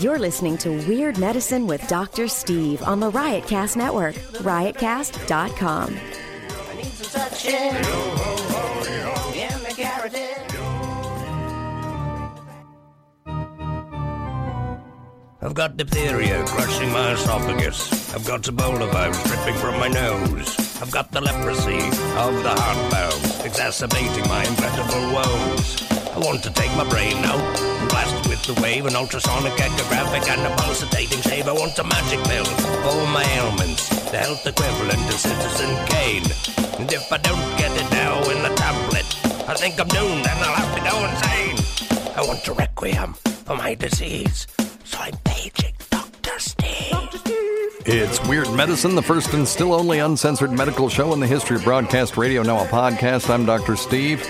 You're listening to Weird Medicine with Dr. Steve on the Riotcast Network, riotcast.com. I've got diphtheria crushing my esophagus. I've got Ebola virus dripping from my nose. I've got the leprosy of the heart valve, exacerbating my incredible woes. I want to take my brain out and blast it with the wave, an ultrasonic echographic and a pulsating shave. I want a magic pill for all my ailments, the health equivalent of Citizen Kane. And if I don't get it now in the tablet, I think I'm doomed and I'll have to go insane. I want a requiem for my disease, so I'm paging Dr. Steve. It's Weird Medicine, the first and still only uncensored medical show in the history of broadcast radio, now a podcast. I'm Dr. Steve,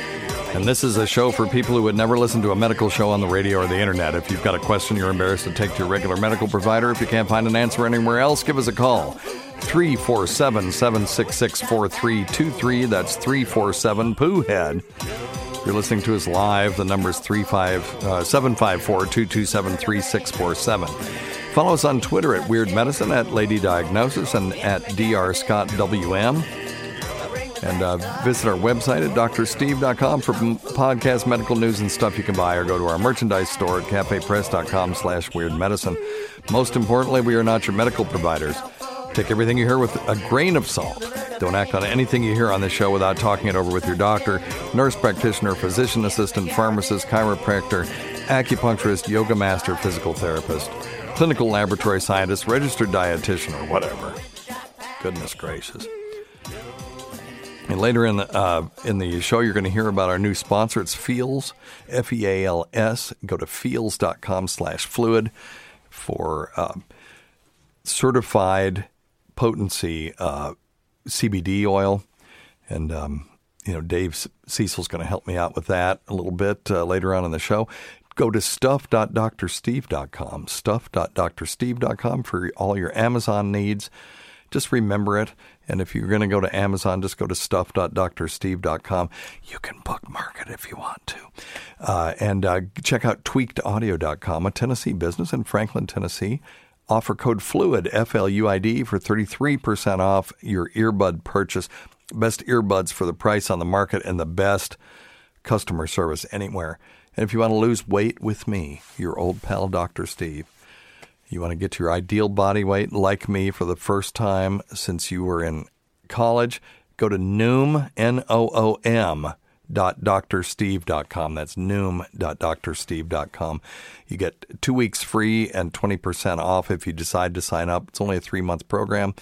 and this is a show for people who would never listen to a medical show on the radio or the internet. If you've got a question you're embarrassed to take to your regular medical provider, if you can't find an answer anywhere else, give us a call. 347 766 4323. That's 347 Pooh Head. If you're listening to us live, the number is uh, 754 227 3647. Follow us on Twitter at Weird Medicine, at Lady Diagnosis, and at Dr. Scott WM. And uh, visit our website at drsteve.com for podcast, medical news, and stuff you can buy, or go to our merchandise store at cafepress.com slash weird medicine. Most importantly, we are not your medical providers. Take everything you hear with a grain of salt. Don't act on anything you hear on this show without talking it over with your doctor, nurse practitioner, physician assistant, pharmacist, chiropractor, acupuncturist, yoga master, physical therapist, clinical laboratory scientist, registered dietitian, or whatever. Goodness gracious. And later in the uh, in the show, you're going to hear about our new sponsor. It's Feals, F E A L S. Go to feals.com slash fluid for uh, certified potency uh, CBD oil. And, um, you know, Dave Cecil's going to help me out with that a little bit uh, later on in the show. Go to stuff.drsteve.com, stuff.drsteve.com for all your Amazon needs. Just remember it. And if you're going to go to Amazon, just go to stuff.drsteve.com. You can bookmark it if you want to. Uh, and uh, check out tweakedaudio.com, a Tennessee business in Franklin, Tennessee. Offer code FLUID, F L U I D, for 33% off your earbud purchase. Best earbuds for the price on the market and the best customer service anywhere. And if you want to lose weight with me, your old pal, Dr. Steve, you want to get to your ideal body weight like me for the first time since you were in college, go to Noom, N O O M, dot drsteve.com. That's noom.drsteve.com. You get two weeks free and 20% off if you decide to sign up. It's only a three month program.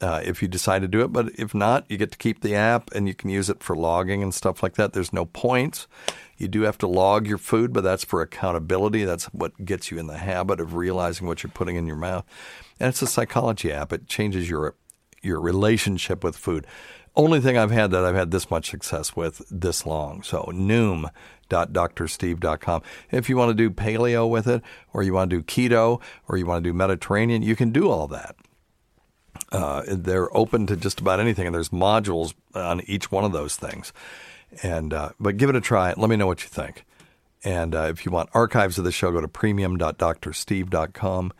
Uh, if you decide to do it, but if not, you get to keep the app and you can use it for logging and stuff like that. There's no points. You do have to log your food, but that's for accountability. That's what gets you in the habit of realizing what you're putting in your mouth. And it's a psychology app. It changes your your relationship with food. Only thing I've had that I've had this much success with this long. So noom.drsteve.com. If you want to do paleo with it, or you want to do keto, or you want to do Mediterranean, you can do all that. Uh, they're open to just about anything, and there's modules on each one of those things. And uh, but give it a try. Let me know what you think. And uh, if you want archives of the show, go to premium.drsteve.com,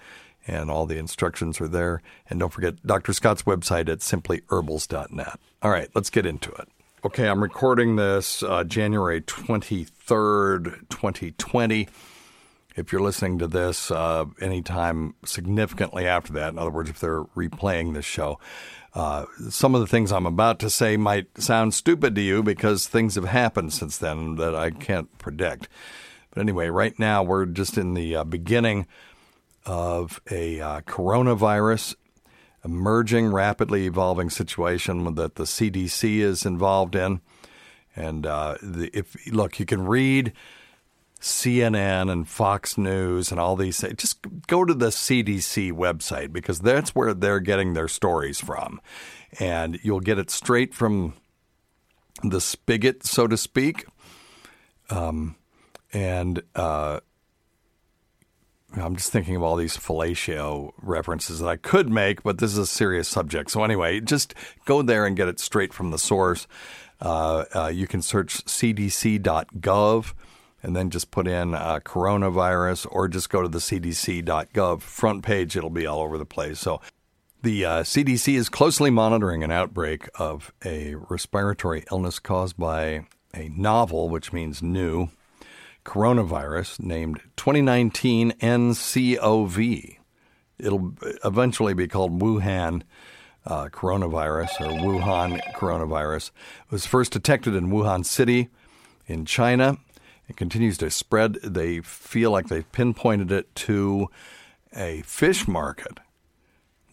and all the instructions are there. And don't forget Dr. Scott's website at simplyherbals.net. All right, let's get into it. Okay, I'm recording this uh, January 23rd, 2020 if you're listening to this uh, anytime significantly after that, in other words, if they're replaying this show, uh, some of the things I'm about to say might sound stupid to you because things have happened since then that I can't predict. But anyway, right now we're just in the uh, beginning of a uh, coronavirus emerging, rapidly evolving situation that the CDC is involved in. And uh, the, if look, you can read CNN and Fox News and all these. Just go to the CDC website because that's where they're getting their stories from. And you'll get it straight from the spigot, so to speak. Um, and uh, I'm just thinking of all these fellatio references that I could make, but this is a serious subject. So, anyway, just go there and get it straight from the source. Uh, uh, you can search cdc.gov and then just put in uh, coronavirus or just go to the cdc.gov front page. It'll be all over the place. So the uh, CDC is closely monitoring an outbreak of a respiratory illness caused by a novel, which means new, coronavirus named 2019 NCOV. It'll eventually be called Wuhan uh, coronavirus or Wuhan coronavirus. It was first detected in Wuhan City in China. It continues to spread. They feel like they've pinpointed it to a fish market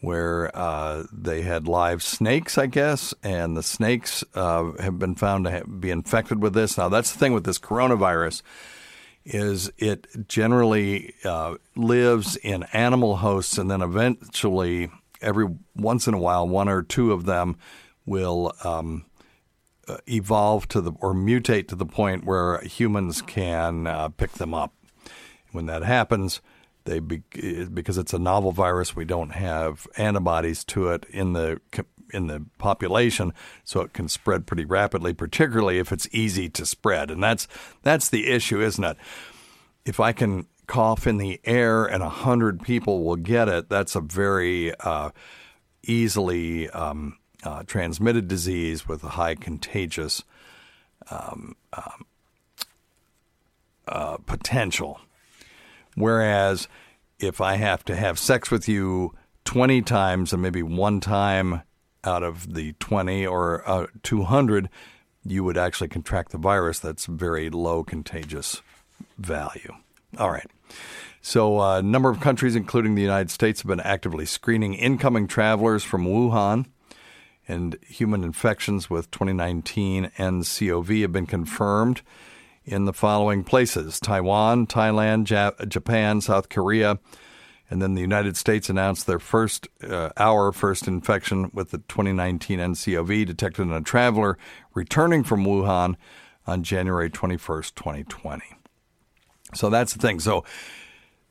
where uh, they had live snakes, I guess, and the snakes uh, have been found to be infected with this. Now, that's the thing with this coronavirus is it generally uh, lives in animal hosts, and then eventually, every once in a while, one or two of them will um, evolve to the or mutate to the point where humans can uh, pick them up. When that happens, they be, because it's a novel virus, we don't have antibodies to it in the in the population, so it can spread pretty rapidly, particularly if it's easy to spread. And that's that's the issue, isn't it? If I can cough in the air and a hundred people will get it, that's a very uh, easily um, uh, transmitted disease with a high contagious um, um, uh, potential. Whereas if I have to have sex with you 20 times and maybe one time out of the 20 or uh, 200, you would actually contract the virus. That's very low contagious value. All right. So, a uh, number of countries, including the United States, have been actively screening incoming travelers from Wuhan. And human infections with 2019 NCOV have been confirmed in the following places Taiwan, Thailand, Jap- Japan, South Korea, and then the United States announced their first, uh, our first infection with the 2019 NCOV detected in a traveler returning from Wuhan on January 21st, 2020. So that's the thing. So,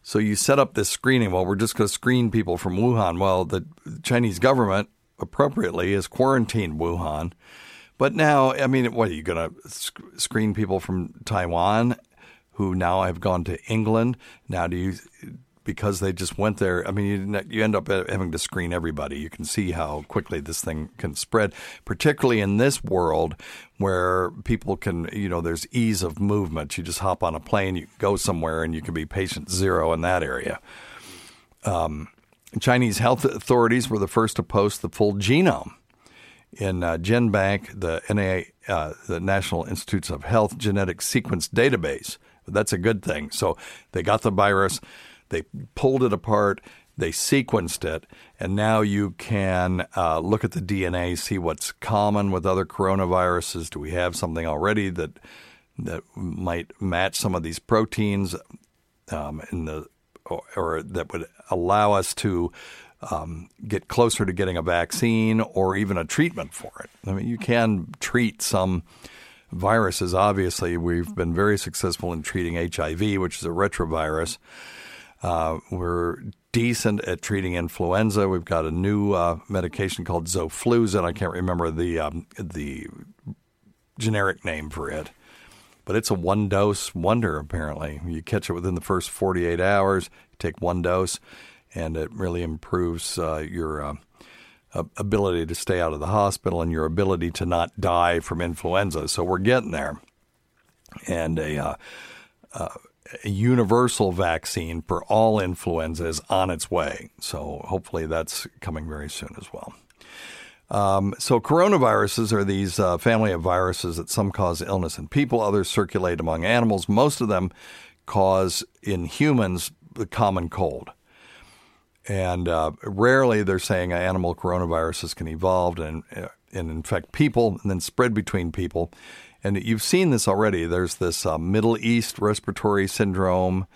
so you set up this screening. Well, we're just going to screen people from Wuhan. Well, the Chinese government appropriately is quarantined Wuhan but now, I mean, what are you going to sc- screen people from Taiwan who now have gone to England? Now, do you because they just went there? I mean, you, you end up having to screen everybody. You can see how quickly this thing can spread, particularly in this world where people can, you know, there's ease of movement. You just hop on a plane, you go somewhere, and you can be patient zero in that area. Um, Chinese health authorities were the first to post the full genome in uh, GenBank, the NA, uh, the National Institutes of Health Genetic Sequence Database. That's a good thing. So they got the virus, they pulled it apart, they sequenced it, and now you can uh, look at the DNA, see what's common with other coronaviruses. Do we have something already that that might match some of these proteins um, in the or, or that would allow us to um, get closer to getting a vaccine or even a treatment for it. I mean, you can treat some viruses. Obviously, we've been very successful in treating HIV, which is a retrovirus. Uh, we're decent at treating influenza. We've got a new uh, medication called Xofluza. I can't remember the um, the generic name for it, but it's a one dose wonder. Apparently, you catch it within the first 48 hours. You take one dose and it really improves uh, your uh, ability to stay out of the hospital and your ability to not die from influenza. So we're getting there, and a, uh, uh, a universal vaccine for all influenza is on its way. So hopefully that's coming very soon as well. Um, so coronaviruses are these uh, family of viruses that some cause illness in people, others circulate among animals. Most of them cause in humans the common cold. And uh, rarely they're saying animal coronaviruses can evolve and, uh, and infect people and then spread between people. And you've seen this already. There's this uh, Middle East respiratory syndrome,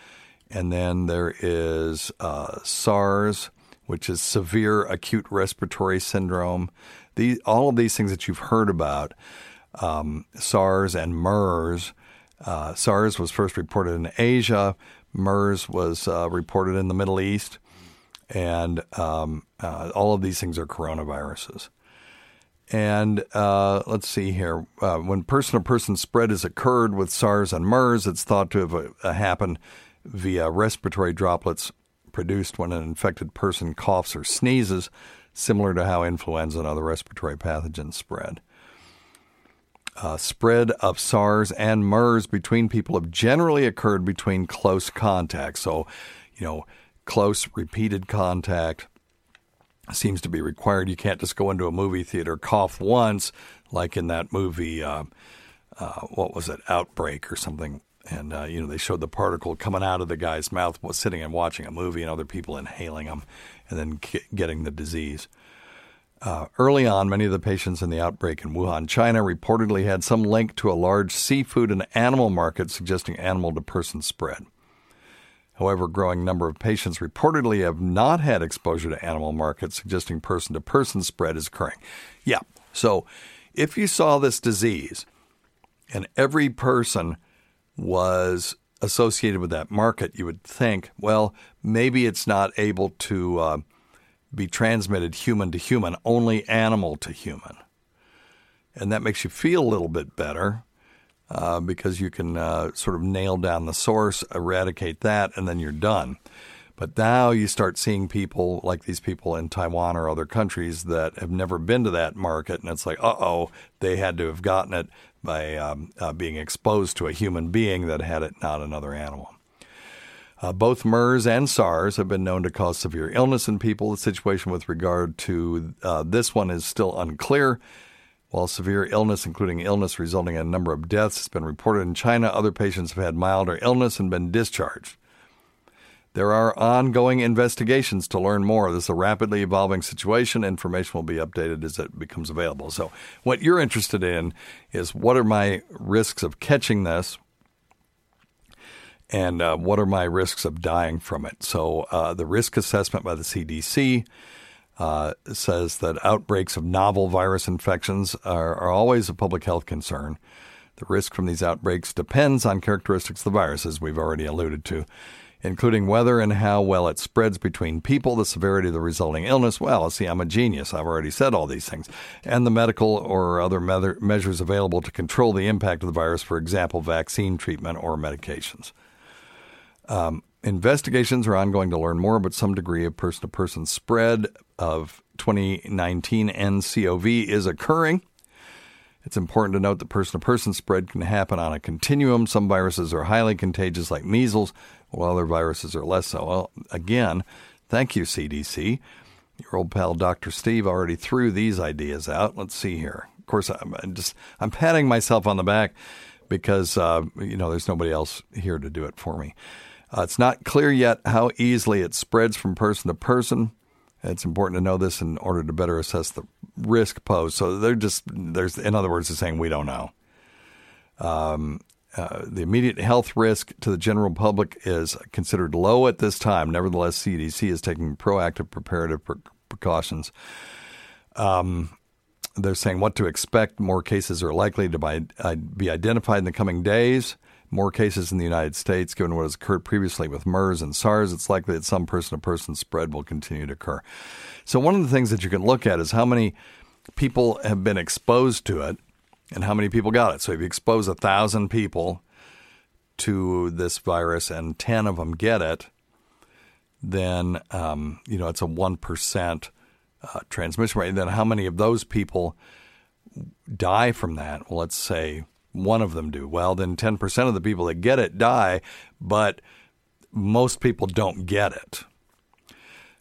and then there is uh, SARS, which is severe acute respiratory syndrome. These, all of these things that you've heard about, um, SARS and MERS. Uh, SARS was first reported in Asia. MERS was uh, reported in the Middle East and um, uh, all of these things are coronaviruses. And uh, let's see here. Uh, when person to person spread has occurred with SARS and MERS, it's thought to have uh, happened via respiratory droplets produced when an infected person coughs or sneezes, similar to how influenza and other respiratory pathogens spread. Uh, spread of SARS and MERS between people have generally occurred between close contact. So, you know, close repeated contact seems to be required. You can't just go into a movie theater, cough once, like in that movie, uh, uh, what was it, Outbreak or something. And, uh, you know, they showed the particle coming out of the guy's mouth sitting and watching a movie and other people inhaling them and then getting the disease. Uh, early on, many of the patients in the outbreak in Wuhan, China, reportedly had some link to a large seafood and animal market suggesting animal to person spread. However, a growing number of patients reportedly have not had exposure to animal markets, suggesting person to person spread is occurring. Yeah, so if you saw this disease and every person was associated with that market, you would think, well, maybe it's not able to uh, be transmitted human to human, only animal to human. And that makes you feel a little bit better uh, because you can uh, sort of nail down the source, eradicate that, and then you're done. But now you start seeing people like these people in Taiwan or other countries that have never been to that market, and it's like, uh oh, they had to have gotten it by um, uh, being exposed to a human being that had it, not another animal. Uh, both MERS and SARS have been known to cause severe illness in people. The situation with regard to uh, this one is still unclear. While severe illness, including illness resulting in a number of deaths, has been reported in China, other patients have had milder illness and been discharged. There are ongoing investigations to learn more. This is a rapidly evolving situation. Information will be updated as it becomes available. So, what you're interested in is what are my risks of catching this? And uh, what are my risks of dying from it? So, uh, the risk assessment by the CDC uh, says that outbreaks of novel virus infections are, are, always a public health concern. The risk from these outbreaks depends on characteristics of the virus, as we've already alluded to, including whether and how well it spreads between people, the severity of the resulting illness. Well, see, I'm a genius. I've already said all these things. And the medical or other me- measures available to control the impact of the virus, for example, vaccine treatment or medications. Um, Investigations are ongoing to learn more about some degree of person to person spread of 2019 nCoV is occurring. It's important to note that person to person spread can happen on a continuum. Some viruses are highly contagious, like measles, while other viruses are less so. Well, again, thank you, CDC. Your old pal Dr. Steve already threw these ideas out. Let's see here. Of course, I'm just I'm patting myself on the back because uh, you know there's nobody else here to do it for me. Uh, it's not clear yet how easily it spreads from person to person. It's important to know this in order to better assess the risk posed. So they're just there's in other words, they're saying we don't know. Um, uh, the immediate health risk to the general public is considered low at this time. Nevertheless, CDC is taking proactive preparative precautions. Um, they're saying what to expect. More cases are likely to by, uh, be identified in the coming days more cases in the United States, given what has occurred previously with MERS and SARS, it's likely that some person to person spread will continue to occur. So, one of the things that you can look at is how many people have been exposed to it and how many people got it. So, if you expose a thousand people to this virus and 10 of them get it, then, um, you know, it's a 1% uh, transmission rate. And then, how many of those people die from that? Well, let's say one of them do. Well, then 10% of the people that get it die, but most people don't get it.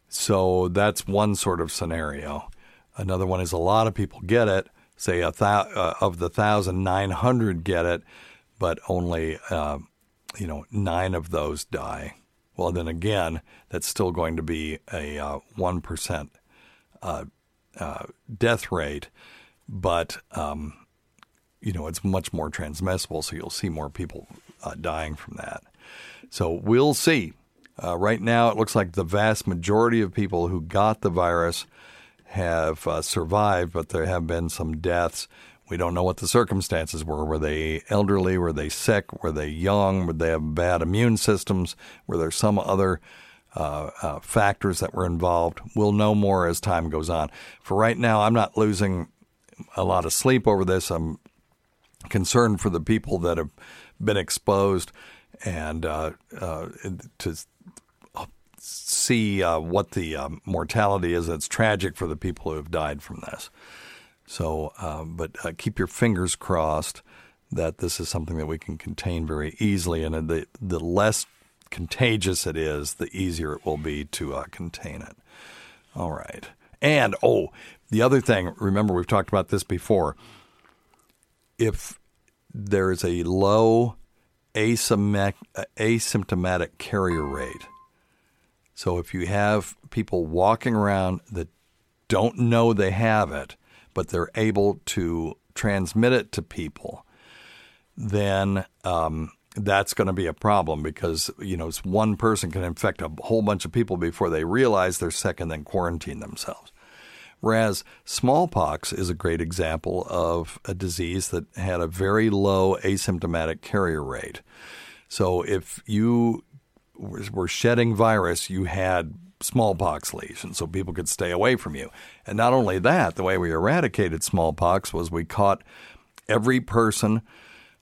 So that's one sort of scenario. Another one is a lot of people get it. Say a thou- uh, of the thousand nine hundred get it, but only uh, you know nine of those die. Well, then again, that's still going to be a uh, one uh, uh, death rate, but um, you know, it's much more transmissible, so you'll see more people uh, dying from that. So we'll see. Right now, it looks like the vast majority of people who got the virus have uh, survived, but there have been some deaths. We don't know what the circumstances were. Were they elderly? Were they sick? Were they young? Would they have bad immune systems? Were there some other uh, uh, factors that were involved? We'll know more as time goes on. For right now, I'm not losing a lot of sleep over this. I'm concerned for the people that have been exposed and uh, uh, to see uh, what the um, mortality is. It's tragic for the people who have died from this. So, um, but uh, keep your fingers crossed that this is something that we can contain very easily, and the the less contagious it is, the easier it will be to uh, contain it. All right, and oh, the other thing. Remember, we've talked about this before. If there is a low asymptomatic carrier rate. So if you have people walking around that don't know they have it, but they're able to transmit it to people, then um, that's going to be a problem because you know one person can infect a whole bunch of people before they realize they're sick and then quarantine themselves. Whereas smallpox is a great example of a disease that had a very low asymptomatic carrier rate. So if you were shedding virus, you had smallpox lesions, so people could stay away from you. And not only that, the way we eradicated smallpox was we caught every person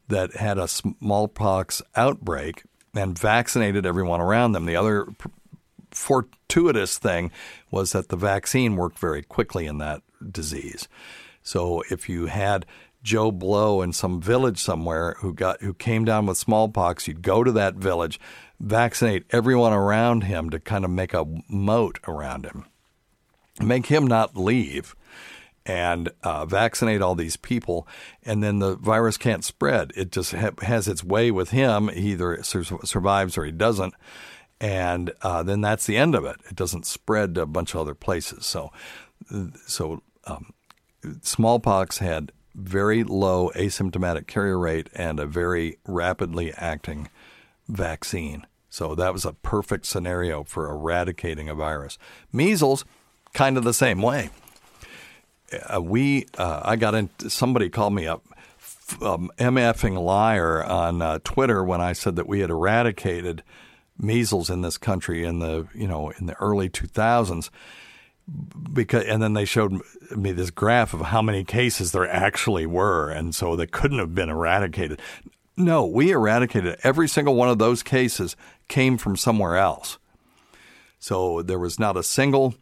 that had a smallpox outbreak and vaccinated everyone around them. The other fortuitous thing was that the vaccine worked very quickly in that disease. So if you had Joe Blow in some village somewhere who got who came down with smallpox, you'd go to that village, vaccinate everyone around him to kind of make a moat around him, make him not leave, and uh, vaccinate all these people, and then the virus can't spread. It just ha- has its way with him. He either sur- survives or he doesn't and uh, then that's the end of it. It doesn't spread to a bunch of other places. So, so um, smallpox had very low asymptomatic carrier rate and a very rapidly acting vaccine. So that was a perfect scenario for eradicating a virus. Measles, kind of the same way. Uh, we, uh, I got in. Somebody called me up, um, mfing liar on uh, Twitter when I said that we had eradicated measles in this country in the you know in the early 2000s because and then they showed me this graph of how many cases there actually were and so they couldn't have been eradicated no we eradicated every single one of those cases came from somewhere else so there was not a single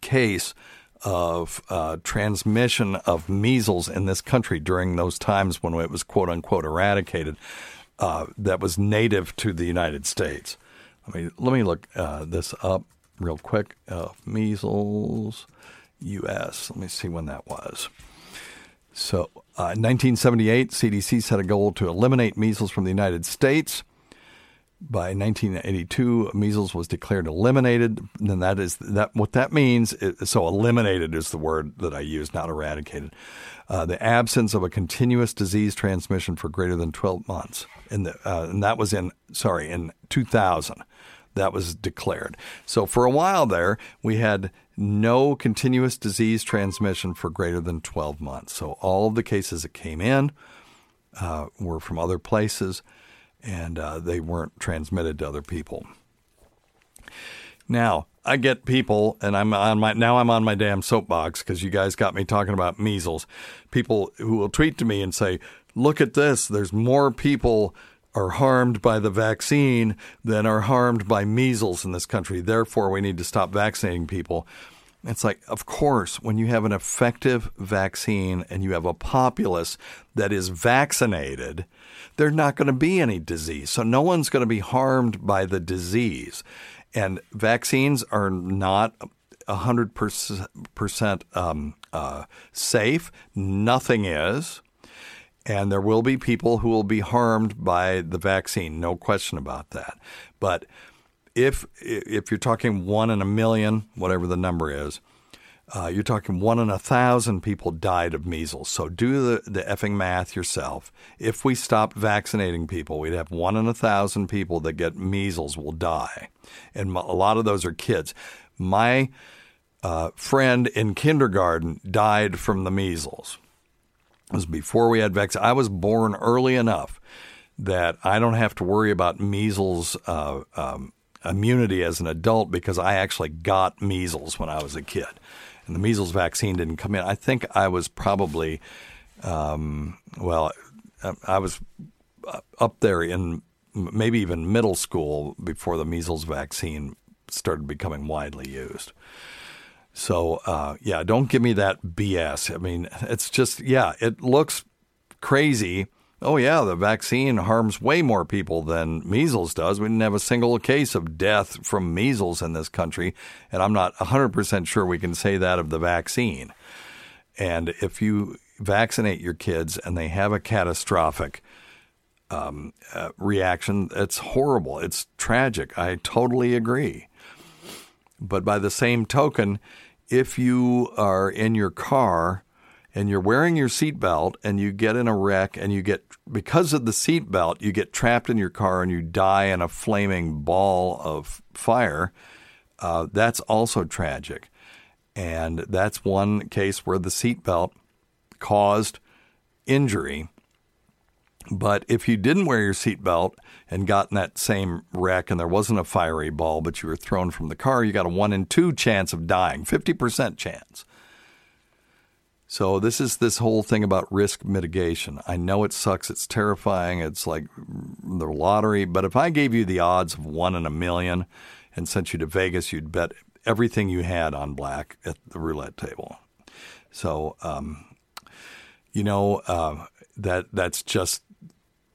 case of uh, transmission of measles in this country during those times when it was quote unquote eradicated uh, that was native to the United States. Let me let me look uh, this up real quick. Uh, measles, U.S. Let me see when that was. So, uh, in 1978, CDC set a goal to eliminate measles from the United States. By 1982, measles was declared eliminated. And that is that. What that means. Is, so, eliminated is the word that I use, not eradicated. Uh, the absence of a continuous disease transmission for greater than 12 months in the, uh, and that was in sorry in 2000 that was declared. So for a while there, we had no continuous disease transmission for greater than 12 months. So all of the cases that came in uh, were from other places, and uh, they weren't transmitted to other people. Now I get people, and I'm on my now I'm on my damn soapbox because you guys got me talking about measles. People who will tweet to me and say, look at this. There's more people are harmed by the vaccine than are harmed by measles in this country. Therefore, we need to stop vaccinating people. It's like, of course, when you have an effective vaccine and you have a populace that is vaccinated, there's not going to be any disease. So no one's going to be harmed by the disease. And vaccines are not 100% um, uh, safe. Nothing is and there will be people who will be harmed by the vaccine, no question about that. But if if you're talking one in a million, whatever the number is, uh, you're talking one in a thousand people died of measles. So do the, the effing math yourself. If we stop vaccinating people, we'd have one in a thousand people that get measles will die, and a lot of those are kids. My uh, friend in kindergarten died from the measles. Was before we had vaccines. I was born early enough that I don't have to worry about measles uh, um, immunity as an adult because I actually got measles when I was a kid. and the measles vaccine didn't come in. I think I was probably, um, well, I was up there in maybe even middle school before the measles vaccine started becoming widely used. So, uh, yeah, don't give me that BS. I mean, it's just, yeah, it looks crazy. Oh, yeah, the vaccine harms way more people than measles does. We didn't have a single case of death from measles in this country. And I'm not 100% sure we can say that of the vaccine. And if you vaccinate your kids and they have a catastrophic um, uh, reaction, it's horrible. It's tragic. I totally agree. But by the same token, if you are in your car and you're wearing your seatbelt and you get in a wreck and you get because of the seatbelt you get trapped in your car and you die in a flaming ball of fire, uh, that's also tragic. And that's one case where the seatbelt caused injury. But if you didn't wear your seatbelt and got in that same wreck and there wasn't a fiery ball, but you were thrown from the car, you got a one in two chance of dying, 50% chance. So this is this whole thing about risk mitigation. I know it sucks. It's terrifying. It's like the lottery. But if I gave you the odds of one in a million and sent you to Vegas, you'd bet everything you had on black at the roulette table. So, um, you know, uh, that that's just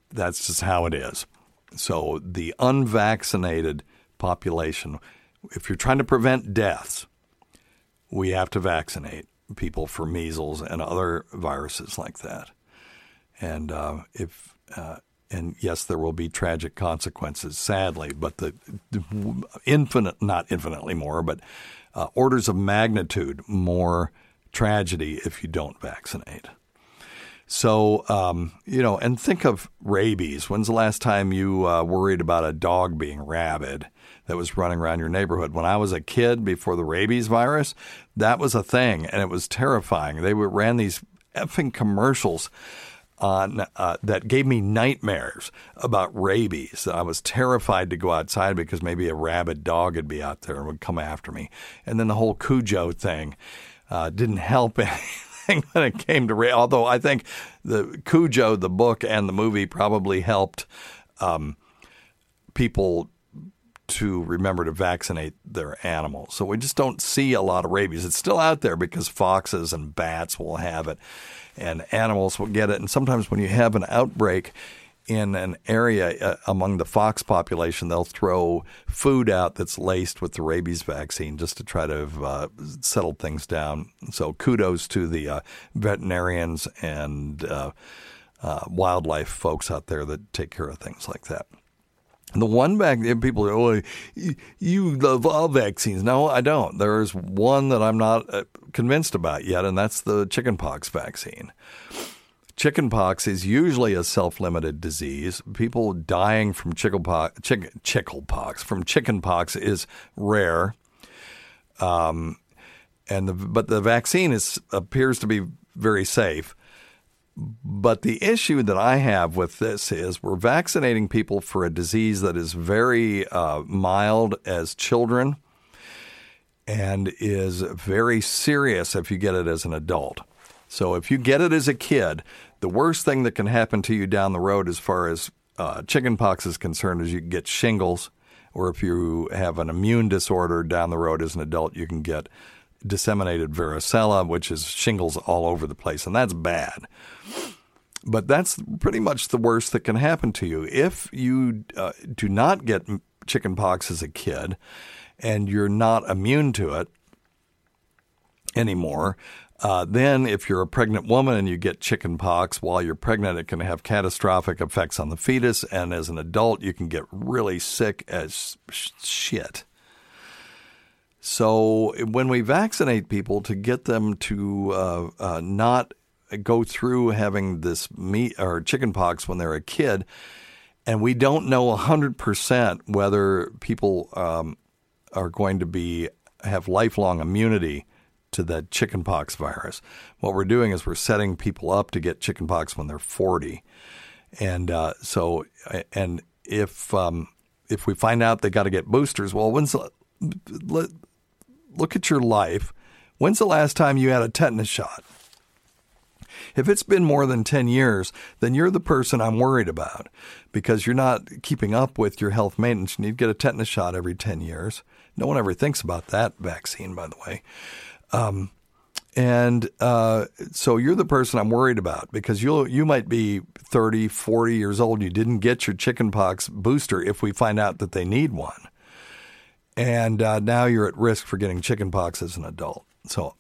that's just how it is. So the unvaccinated population, if you're trying to prevent deaths, we have to vaccinate people for measles and other viruses like that. And uh, if uh, and yes, there will be tragic consequences, sadly, but the, infinite, not infinitely more, but uh, orders of magnitude more tragedy if you don't vaccinate. So, um, you know, and think of rabies. When's the last time you uh, worried about a dog being rabid that was running around your neighborhood? When I was a kid before the rabies virus, that was a thing, and it was terrifying. They ran these effing commercials on uh, that gave me nightmares about rabies. I was terrified to go outside because maybe a rabid dog would be out there and would come after me. And then the whole Cujo thing uh, didn't help anything when it came to rabies. Although I think the Cujo, the book and the movie, probably helped um, people to remember to vaccinate their animals. So we just don't see a lot of rabies. It's still out there because foxes and bats will have it and animals will get it. And sometimes when you have an outbreak in an area uh, among the fox population, they'll throw food out that's laced with the rabies vaccine just to try to uh, settle things down. So kudos to the uh, veterinarians and uh, uh, wildlife folks out there that take care of things like that. The one back people are, oh, you love all vaccines. No, I don't. There's one that I'm not uh, convinced about yet, and that's the chickenpox vaccine. Chickenpox is usually a self-limited disease. People dying from chickenpox, chick, chickenpox from chickenpox is rare. Um, and the, but the vaccine is appears to be very safe. But the issue that I have with this is we're vaccinating people for a disease that is very uh, mild as children and is very serious if you get it as an adult. So if you get it as a kid, the worst thing that can happen to you down the road as far as uh, chickenpox is concerned is you get shingles, or if you have an immune disorder down the road as an adult, you can get disseminated varicella, which is shingles all over the place, and that's bad. But that's pretty much the worst that can happen to you. If you uh, do not get chickenpox as a kid and you're not immune to it anymore, uh, then, if you're a pregnant woman and you get chickenpox while you're pregnant, it can have catastrophic effects on the fetus. And as an adult, you can get really sick as shit. So when we vaccinate people to get them to uh, uh, not go through having this meat or chickenpox when they're a kid, and we don't know 100% whether people um, are going to be have lifelong immunity to the chickenpox virus. What we're doing is we're setting people up to get chickenpox when they're 40, and uh, so and if um, if we find out they got to get boosters, well, when's look at your life. When's the last time you had a tetanus shot? If it's been more than 10 years, then you're the person I'm worried about because you're not keeping up with your health maintenance. You need to get a tetanus shot every 10 years. No one ever thinks about that vaccine, by the way. Um, and uh, so you're the person I'm worried about because you you might be 30, 40 years old. You didn't get your chickenpox booster if we find out that they need one. And uh, now you're at risk for getting chickenpox as an adult. So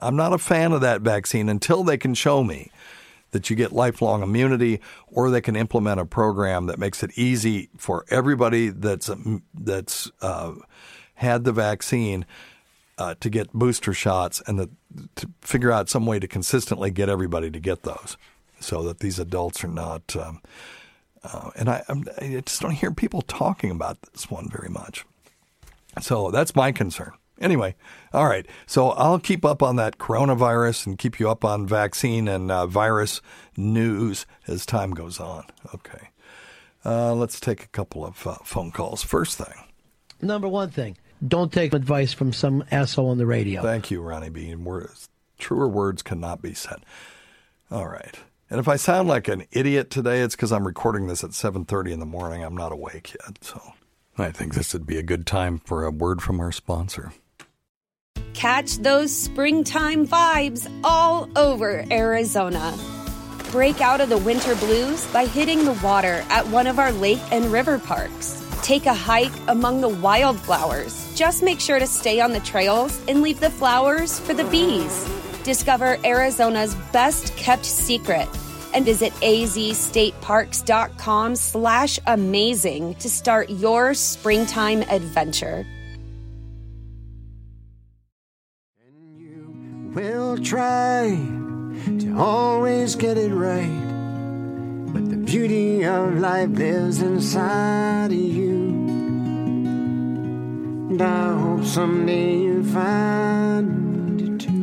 I'm not a fan of that vaccine until they can show me that you get lifelong immunity or they can implement a program that makes it easy for everybody that's that's uh, had the vaccine uh, to get booster shots and the, to figure out some way to consistently get everybody to get those so that these adults are not um, uh, and I, I just don't hear people talking about this one very much so that's my concern Anyway, all right. So I'll keep up on that coronavirus and keep you up on vaccine and uh, virus news as time goes on. Okay. Uh, let's take a couple of uh, phone calls. First thing. Number one thing don't take advice from some asshole on the radio. Thank you, Ronnie Bean. Words, truer words cannot be said. All right. And if I sound like an idiot today, it's because I'm recording this at 7:30 in the morning. I'm not awake yet, so I think this would be a good time for a word from our sponsor. Catch those springtime vibes all over Arizona. Break out of the winter blues by hitting the water at one of our lake and river parks. Take a hike among the wildflowers. Just make sure to stay on the trails and leave the flowers for the bees. Discover Arizona's best kept secret and visit azstateparks.com slash amazing to start your springtime adventure. We'll try to always get it right. Beauty of life lives inside of you. And I hope someday you find it too.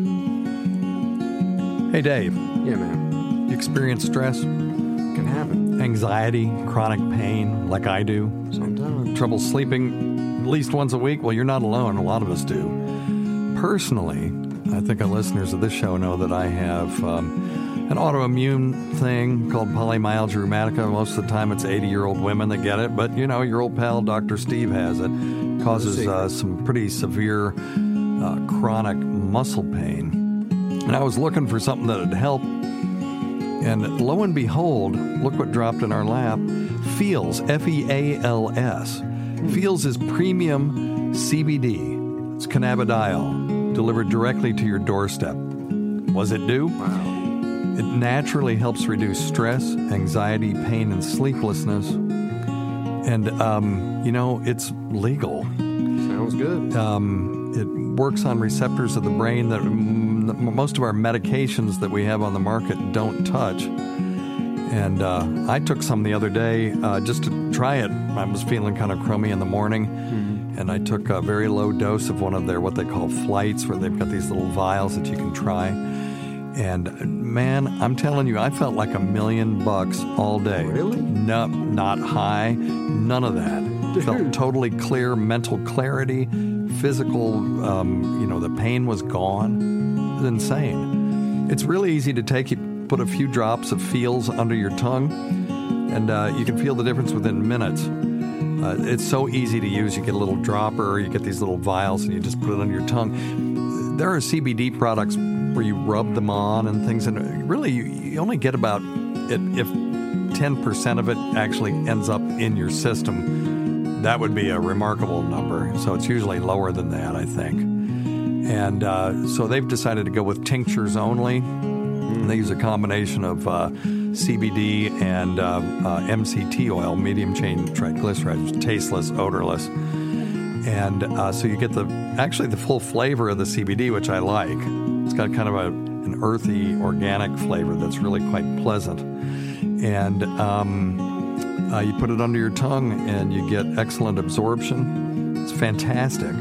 Hey, Dave. Yeah, man. You experience stress, Can happen. anxiety, chronic pain, like I do, Sometimes. trouble sleeping at least once a week? Well, you're not alone. A lot of us do. Personally, I think our listeners of this show know that I have um, an autoimmune thing called polymyalgia rheumatica. Most of the time, it's 80 year old women that get it, but you know, your old pal Dr. Steve has it. Causes uh, some pretty severe uh, chronic muscle pain. And I was looking for something that would help. And lo and behold, look what dropped in our lap. Feals, F E A L S. Feals is premium CBD. It's cannabidiol delivered directly to your doorstep. Was it due? Wow. It naturally helps reduce stress, anxiety, pain, and sleeplessness. And, um, you know, it's legal. Sounds good. Um, it works on receptors of the brain that mm, that most of our medications that we have on the market don't touch. And uh, I took some the other day uh, just to try it. I was feeling kind of crummy in the morning, and I took a very low dose of one of their what they call flights, where they've got these little vials that you can try. And man, I'm telling you, I felt like a million bucks all day. Really? No, not high, none of that. Felt totally clear, mental clarity, physical. Um, you know, the pain was gone. It was insane. It's really easy to take. You put a few drops of Feals under your tongue, and uh, you can feel the difference within minutes. Uh, it's so easy to use. You get a little dropper, you get these little vials, and you just put it on your tongue. There are CBD products where you rub them on and things, and really you, you only get about if 10% of it actually ends up in your system. That would be a remarkable number. So it's usually lower than that, I think. And uh, so they've decided to go with tinctures only. And they use a combination of uh, CBD and uh, uh, MCT oil, medium chain triglycerides, tasteless, odorless. And uh, so you get the actually the full flavor of the CBD, which I like. Got kind of a, an earthy, organic flavor that's really quite pleasant. And um, uh, you put it under your tongue, and you get excellent absorption. It's fantastic.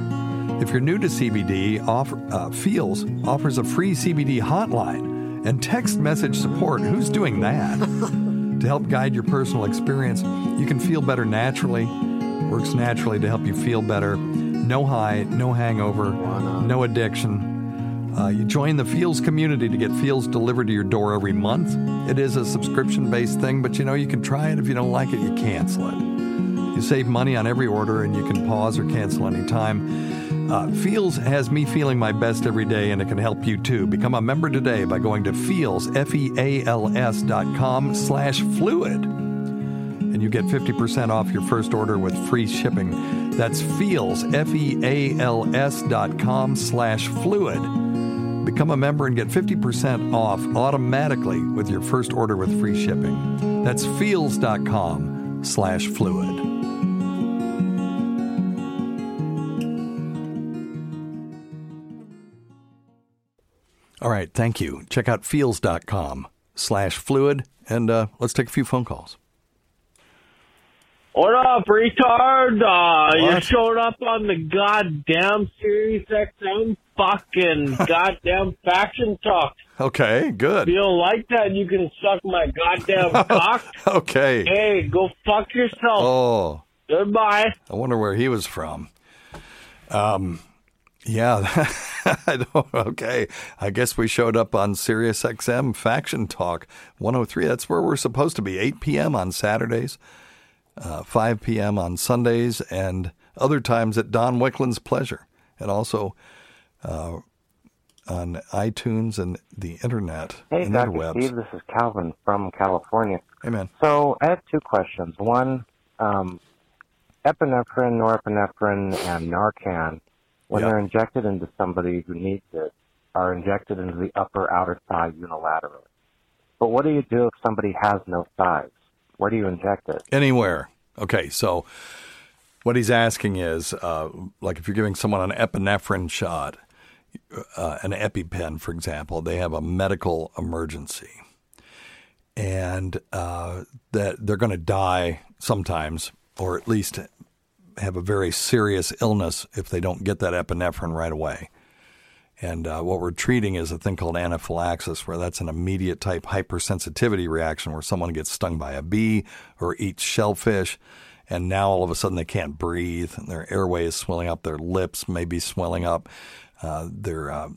If you're new to CBD, offer, uh, Feals offers a free CBD hotline and text message support. Who's doing that? to help guide your personal experience, you can feel better naturally. Works naturally to help you feel better. No high, no hangover, no addiction. Uh, you join the Feals community to get Feals delivered to your door every month. It is a subscription based thing, but you know, you can try it. If you don't like it, you cancel it. You save money on every order and you can pause or cancel anytime. Uh, Feals has me feeling my best every day and it can help you too. Become a member today by going to Feals, F-E-A-L-S dot com slash fluid. And you get 50% off your first order with free shipping. That's Feals, F-E-A-L-S dot com slash fluid. Become a member and get 50% off automatically with your first order with free shipping. That's feals.com slash fluid. All right, thank you. Check out feals.com slash fluid and uh, let's take a few phone calls. What up, retard? Uh, you What? showed up on the goddamn Sirius XM fucking goddamn faction talk. Okay, If good. you don't like that, you can suck my goddamn cock. Okay. Hey, go fuck yourself. Oh, Goodbye. I wonder where he was from. Um, yeah, I don't. Okay, I guess we showed up on Sirius XM Faction Talk 103. That's where we're supposed to be. 8 p.m. on Saturdays, uh, 5 p.m. on Sundays, and other times at Don Wicklund's pleasure, and also uh, on iTunes and the internet Hey, and Dr. interwebs. Steve, this is Calvin from California. Hey, man. So I have two questions. One, um, epinephrine, norepinephrine, and Narcan, when Yeah. they're injected into somebody who needs it, are injected into the upper outer thigh unilaterally. But what do you do if somebody has no thighs? Where do you inject it? Anywhere. Okay, so what he's asking is, uh, like, if you're giving someone an epinephrine shot, uh, an EpiPen, for example, they have a medical emergency, and uh, that they're going to die sometimes, or at least have a very serious illness if they don't get that epinephrine right away. And uh, what we're treating is a thing called anaphylaxis, where that's an immediate type hypersensitivity reaction where someone gets stung by a bee or eats shellfish, and now all of a sudden they can't breathe, and their airway is swelling up, their lips may be swelling up, they're uh,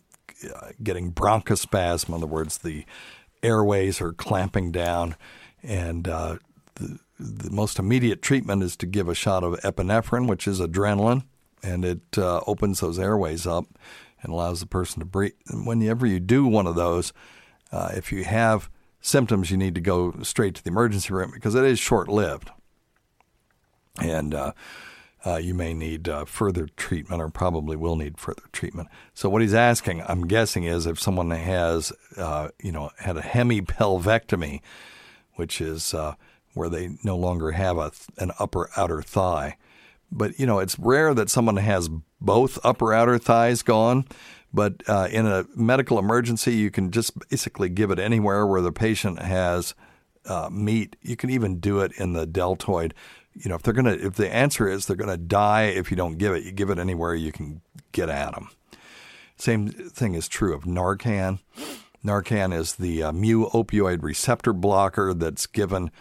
getting bronchospasm. In other words, the airways are clamping down, and uh, the, the most immediate treatment is to give a shot of epinephrine, which is adrenaline, and it uh, opens those airways up and allows the person to breathe. And whenever you do one of those, uh, if you have symptoms, you need to go straight to the emergency room because it is short lived. And uh, uh, you may need uh, further treatment or probably will need further treatment. So, what he's asking, I'm guessing, is if someone has, uh, you know, had a hemipelvectomy, which is uh, where they no longer have a, an upper outer thigh. But you know, it's rare that someone has both upper outer thighs gone. But uh, in a medical emergency, you can just basically give it anywhere where the patient has uh, meat. You can even do it in the deltoid. You know, if they're gonna, if the answer is they're gonna die if you don't give it, you give it anywhere you can get at them. Same thing is true of Narcan. Narcan is the uh, mu opioid receptor blocker that's given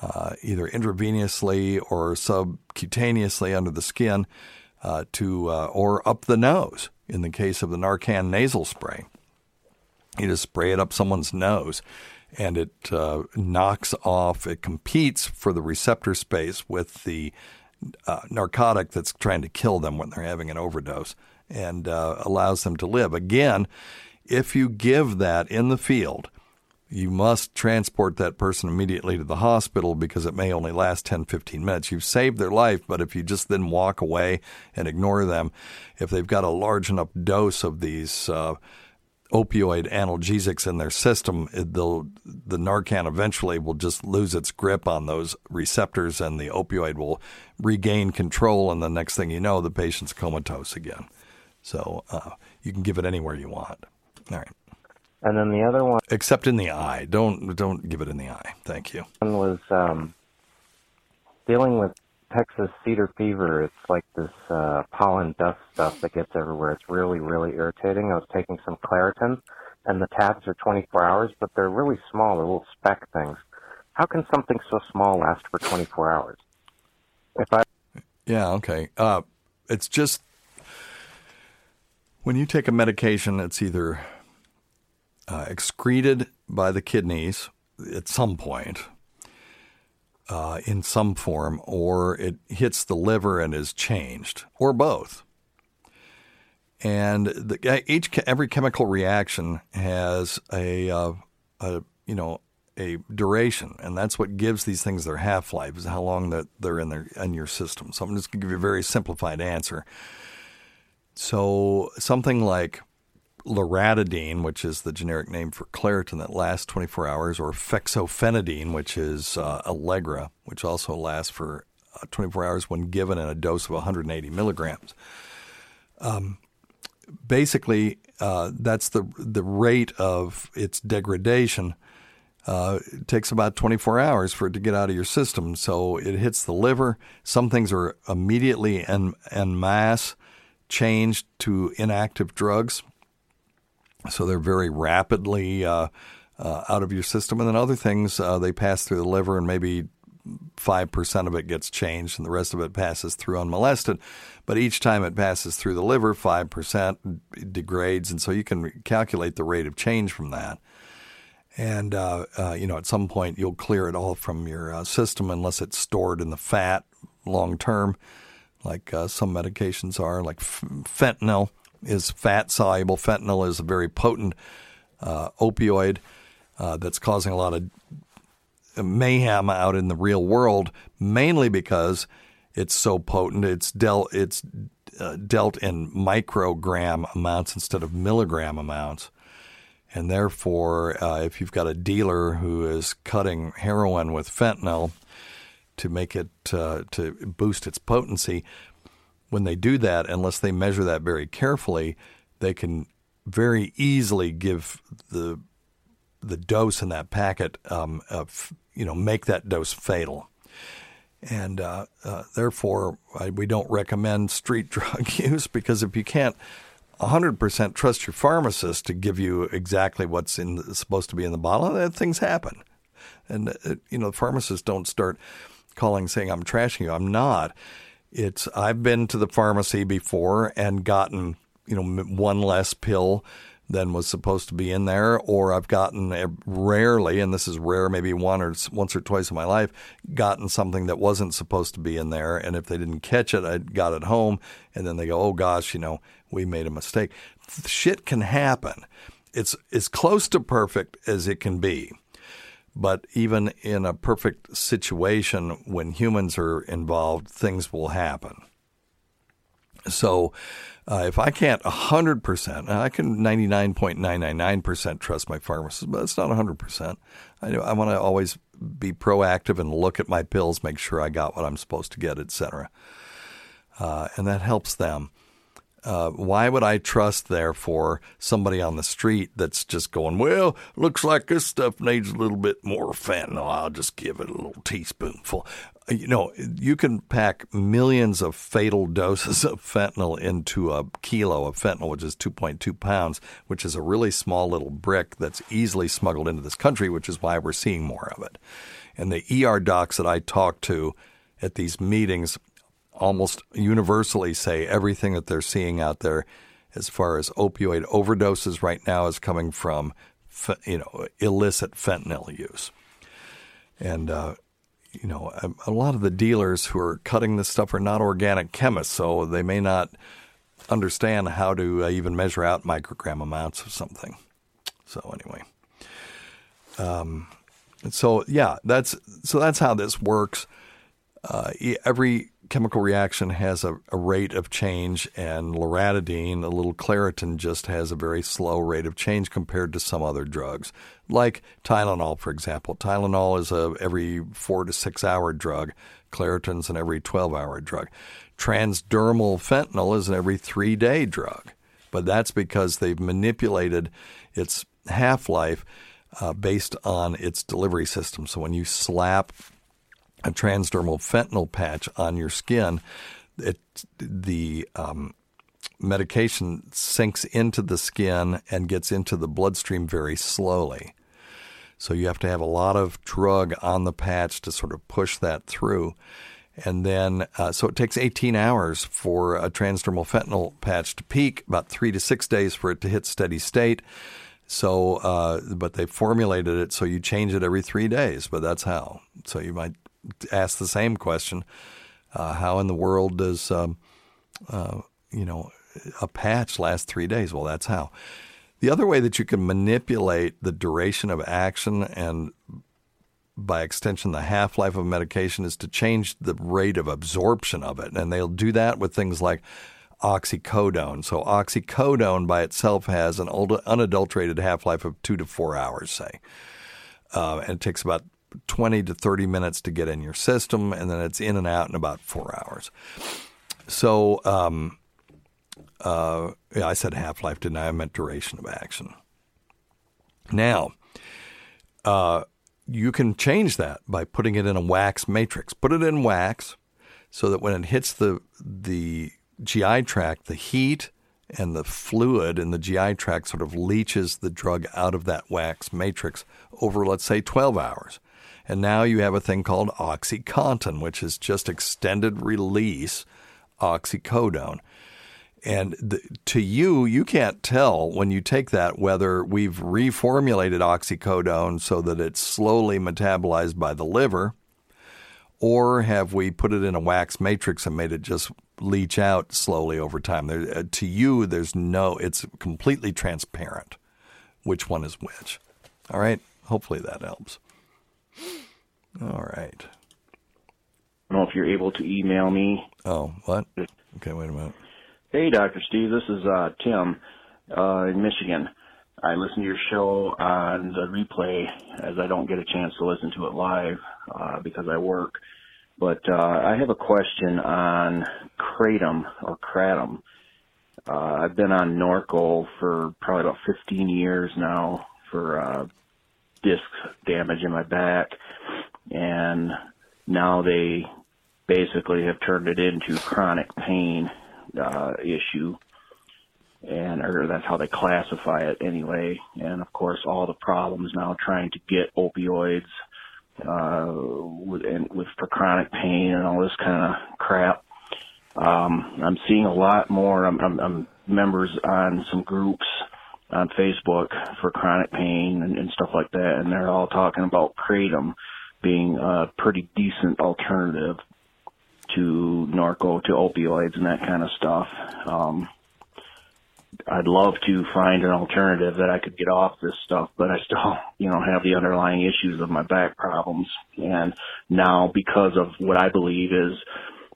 uh, either intravenously or subcutaneously under the skin uh, to uh, or up the nose. In the case of the Narcan nasal spray, you just spray it up someone's nose, and it uh, knocks off. It competes for the receptor space with the uh, narcotic that's trying to kill them when they're having an overdose, and uh, allows them to live. Again, if you give that in the field, you must transport that person immediately to the hospital because it may only last 10, 15 minutes. You've saved their life, but if you just then walk away and ignore them, if they've got a large enough dose of these uh, opioid analgesics in their system, they'll, the Narcan eventually will just lose its grip on those receptors and the opioid will regain control. And the next thing you know, the patient's comatose again. So uh, you can give it anywhere you want. All right And then the other one except in the eye. Don't don't give it in the eye. Thank you. was um, dealing with Texas cedar fever. It's like this uh, pollen dust stuff that gets everywhere. It's really, really irritating. I was taking some Claritin, and the tabs are 24 hours, but they're really small. They're little speck things. How can something so small last for 24 hours? If I Yeah. Okay. Uh, it's just When you take a medication, it's either uh, excreted by the kidneys at some point uh, in some form, or it hits the liver and is changed, or both. And the, each every chemical reaction has a, uh, a you know a duration, and that's what gives these things their half life is how long that they're in their in your system. So I'm just going to give you a very simplified answer. So something like loratadine, which is the generic name for Claritin that lasts 24 hours, or fexofenadine, which is uh, Allegra, which also lasts for uh, 24 hours when given in a dose of 180 milligrams. Um, basically, uh, that's the the rate of its degradation. Uh, it takes about 24 hours for it to get out of your system. So it hits the liver. Some things are immediately en, en masse changed to inactive drugs. So they're very rapidly uh, uh, out of your system. And then other things, uh, they pass through the liver and maybe 5% of it gets changed and the rest of it passes through unmolested. But each time it passes through the liver, 5% degrades. And so you can calculate the rate of change from that. And, uh, uh, you know, at some point you'll clear it all from your uh, system unless it's stored in the fat long term, like some medications are, like fentanyl is fat soluble. Fentanyl is a very potent uh, opioid uh, that's causing a lot of mayhem out in the real world, mainly because it's so potent. It's dealt it's uh, dealt in microgram amounts instead of milligram amounts. And therefore, uh, if you've got a dealer who is cutting heroin with fentanyl to make it uh, to boost its potency, when they do that, unless they measure that very carefully, they can very easily give the the dose in that packet, um, of, you know, make that dose fatal. And uh, uh, therefore, I, we don't recommend street drug use because if you can't 100% trust your pharmacist to give you exactly what's in supposed to be in the bottle, that things happen. And uh, you know, pharmacists don't start calling saying I'm trashing you. I'm not. It's I've been to the pharmacy before and gotten you know one less pill than was supposed to be in there, or I've gotten eh, rarely, and this is rare, maybe one or once or twice in my life, gotten something that wasn't supposed to be in there, and if they didn't catch it, I got it home, and then they go, "Oh gosh, you know, we made a mistake." Shit can happen. It's as close to perfect as it can be. But even in a perfect situation, when humans are involved, things will happen. So, uh, if I can't 100%, I can 99.999% trust my pharmacist, but it's not 100%. I, I want to always be proactive and look at my pills, make sure I got what I'm supposed to get, etc. Uh, and that helps them. Uh, why would I trust, therefore, somebody on the street that's just going, well, looks like this stuff needs a little bit more fentanyl. I'll just give it a little teaspoonful. Uh, you know, you can pack millions of fatal doses of fentanyl into a kilo of fentanyl, which is 2.2 pounds, which is a really small little brick that's easily smuggled into this country, which is why we're seeing more of it. And the ER docs that I talk to at these meetings almost universally say everything that they're seeing out there as far as opioid overdoses right now is coming from you know illicit fentanyl use. And uh, you know a, lot of the dealers who are cutting this stuff are not organic chemists so they may not understand how to uh, even measure out microgram amounts of something. So anyway um, so yeah that's so that's how this works uh, every chemical reaction has a, a, rate of change, and loratadine, a little Claritin, just has a very slow rate of change compared to some other drugs, like Tylenol, for example. Tylenol is a every four to six hour drug. Claritin's an every 12 hour drug. Transdermal fentanyl is an every three day drug, but that's because they've manipulated its half life uh, based on its delivery system. So when you slap a transdermal fentanyl patch on your skin, it, the um, medication sinks into the skin and gets into the bloodstream very slowly. So you have to have a lot of drug on the patch to sort of push that through. And then, uh, so it takes 18 hours for a transdermal fentanyl patch to peak, about three to six days for it to hit steady state. So, uh, but they formulated it so you change it every three days, but that's how. So you might ask the same question uh, How in the world does, um, uh, you know, a patch last three days? Well, that's how. The other way that you can manipulate the duration of action and by extension, the half life of medication is to change the rate of absorption of it. And they'll do that with things like oxycodone. So, oxycodone by itself has an unadulterated half life of two to four hours, say. Uh, and it takes about 20 to 30 minutes to get in your system, and then it's in and out in about four hours. So, um, uh, yeah, I said half life, didn't I? I meant duration of action. Now, uh, you can change that by putting it in a wax matrix. Put it in wax so that when it hits the the GI tract, the heat and the fluid in the GI tract sort of leaches the drug out of that wax matrix over, let's say, 12 hours. And now you have a thing called OxyContin, which is just extended release oxycodone. And the, to you, you can't tell when you take that whether we've reformulated oxycodone so that it's slowly metabolized by the liver, or have we put it in a wax matrix and made it just leach out slowly over time. There, uh, to you, there's no, it's completely transparent which one is which. All right. Hopefully that helps. All right. I don't know if you're able to email me. Oh, what? Okay, wait a minute. Hey, Dr. Steve, this is uh, Tim uh, in Michigan. I listen to your show on the replay as I don't get a chance to listen to it live uh, because I work. But uh, I have a question on kratom or kratom. Uh, I've been on Norco for probably about 15 years now for uh, disc damage in my back, and now they basically have turned it into chronic pain uh, issue, and or that's how they classify it anyway. And of course, all the problems now trying to get opioids uh, with and with for chronic pain and all this kind of crap. Um, I'm seeing a lot more. I'm, I'm, I'm members on some groups on Facebook for chronic pain and, and stuff like that, and they're all talking about kratom being a pretty decent alternative to narco, to opioids, and that kind of stuff. Um, I'd love to find an alternative that I could get off this stuff, but I still, you know, have the underlying issues of my back problems. And now because of what I believe is,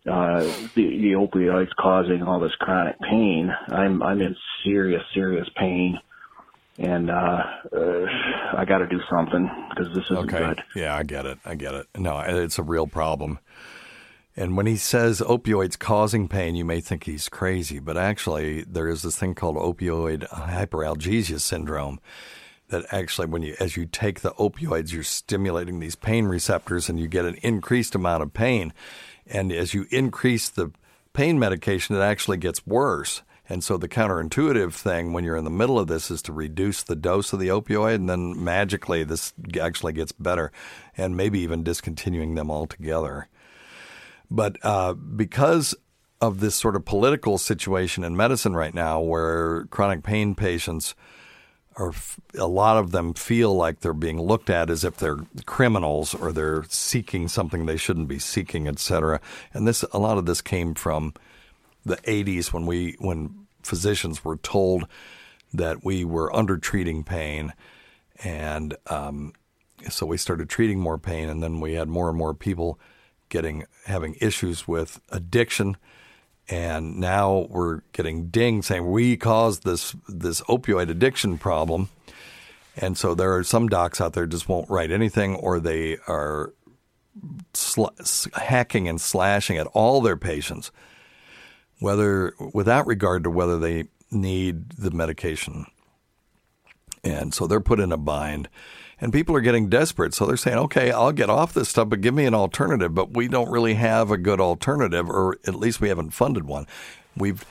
uh, the, the opioids causing all this chronic pain, I'm, I'm in serious, serious pain. And, uh, uh I got to do something because this isn't okay. good. Yeah, I get it. I get it. No, it's a real problem. And when he says opioids causing pain, you may think he's crazy, but actually, there is this thing called opioid hyperalgesia syndrome. That actually, when you as you take the opioids, you're stimulating these pain receptors, and you get an increased amount of pain. And as you increase the pain medication, it actually gets worse. And so the counterintuitive thing when you're in the middle of this is to reduce the dose of the opioid, and then magically this actually gets better, and maybe even discontinuing them altogether. But uh, because of this sort of political situation in medicine right now, where chronic pain patients are, a lot of them feel like they're being looked at as if they're criminals or they're seeking something they shouldn't be seeking, et cetera. And this, a lot of this came from the 80s when we, when physicians were told that we were under treating pain, and um, so we started treating more pain, and then we had more and more people getting having issues with addiction, and now we're getting dinged saying we caused this this opioid addiction problem. And so there are some docs out there just won't write anything, or they are sl- hacking and slashing at all their patients, whether without regard to whether they need the medication. And so they're put in a bind and people are getting desperate. So they're saying, okay, I'll get off this stuff, but give me an alternative. But we don't really have a good alternative, or at least we haven't funded one. We've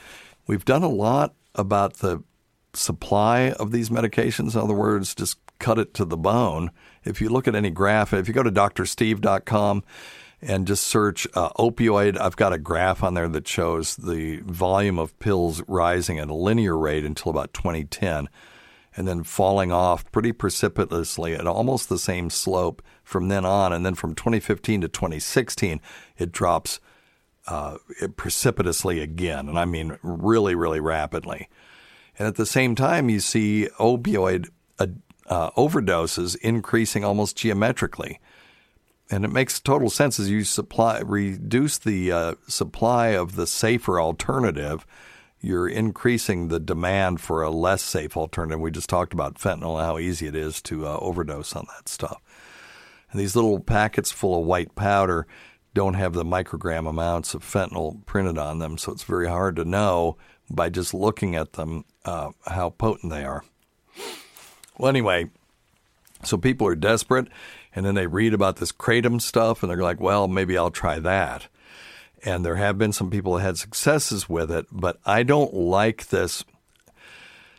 we've done a lot about the supply of these medications. In other words, just cut it to the bone. If you look at any graph, if you go to drsteve.com and just search uh, opioid. I've got a graph on there that shows the volume of pills rising at a linear rate until about 2010 and then falling off pretty precipitously at almost the same slope from then on. And then from 2015 to 2016, it drops uh, precipitously again. And I mean really, really rapidly. And at the same time, you see opioid uh, overdoses increasing almost geometrically and it makes total sense as you supply reduce the uh, supply of the safer alternative you're increasing the demand for a less safe alternative. We just talked about fentanyl and how easy it is to uh, overdose on that stuff. And these little packets full of white powder don't have the microgram amounts of fentanyl printed on them so it's very hard to know by just looking at them uh, how potent they are. Well anyway so people are desperate and then they read about this kratom stuff and they're like, well, maybe I'll try that. And there have been some people that had successes with it, but I don't like this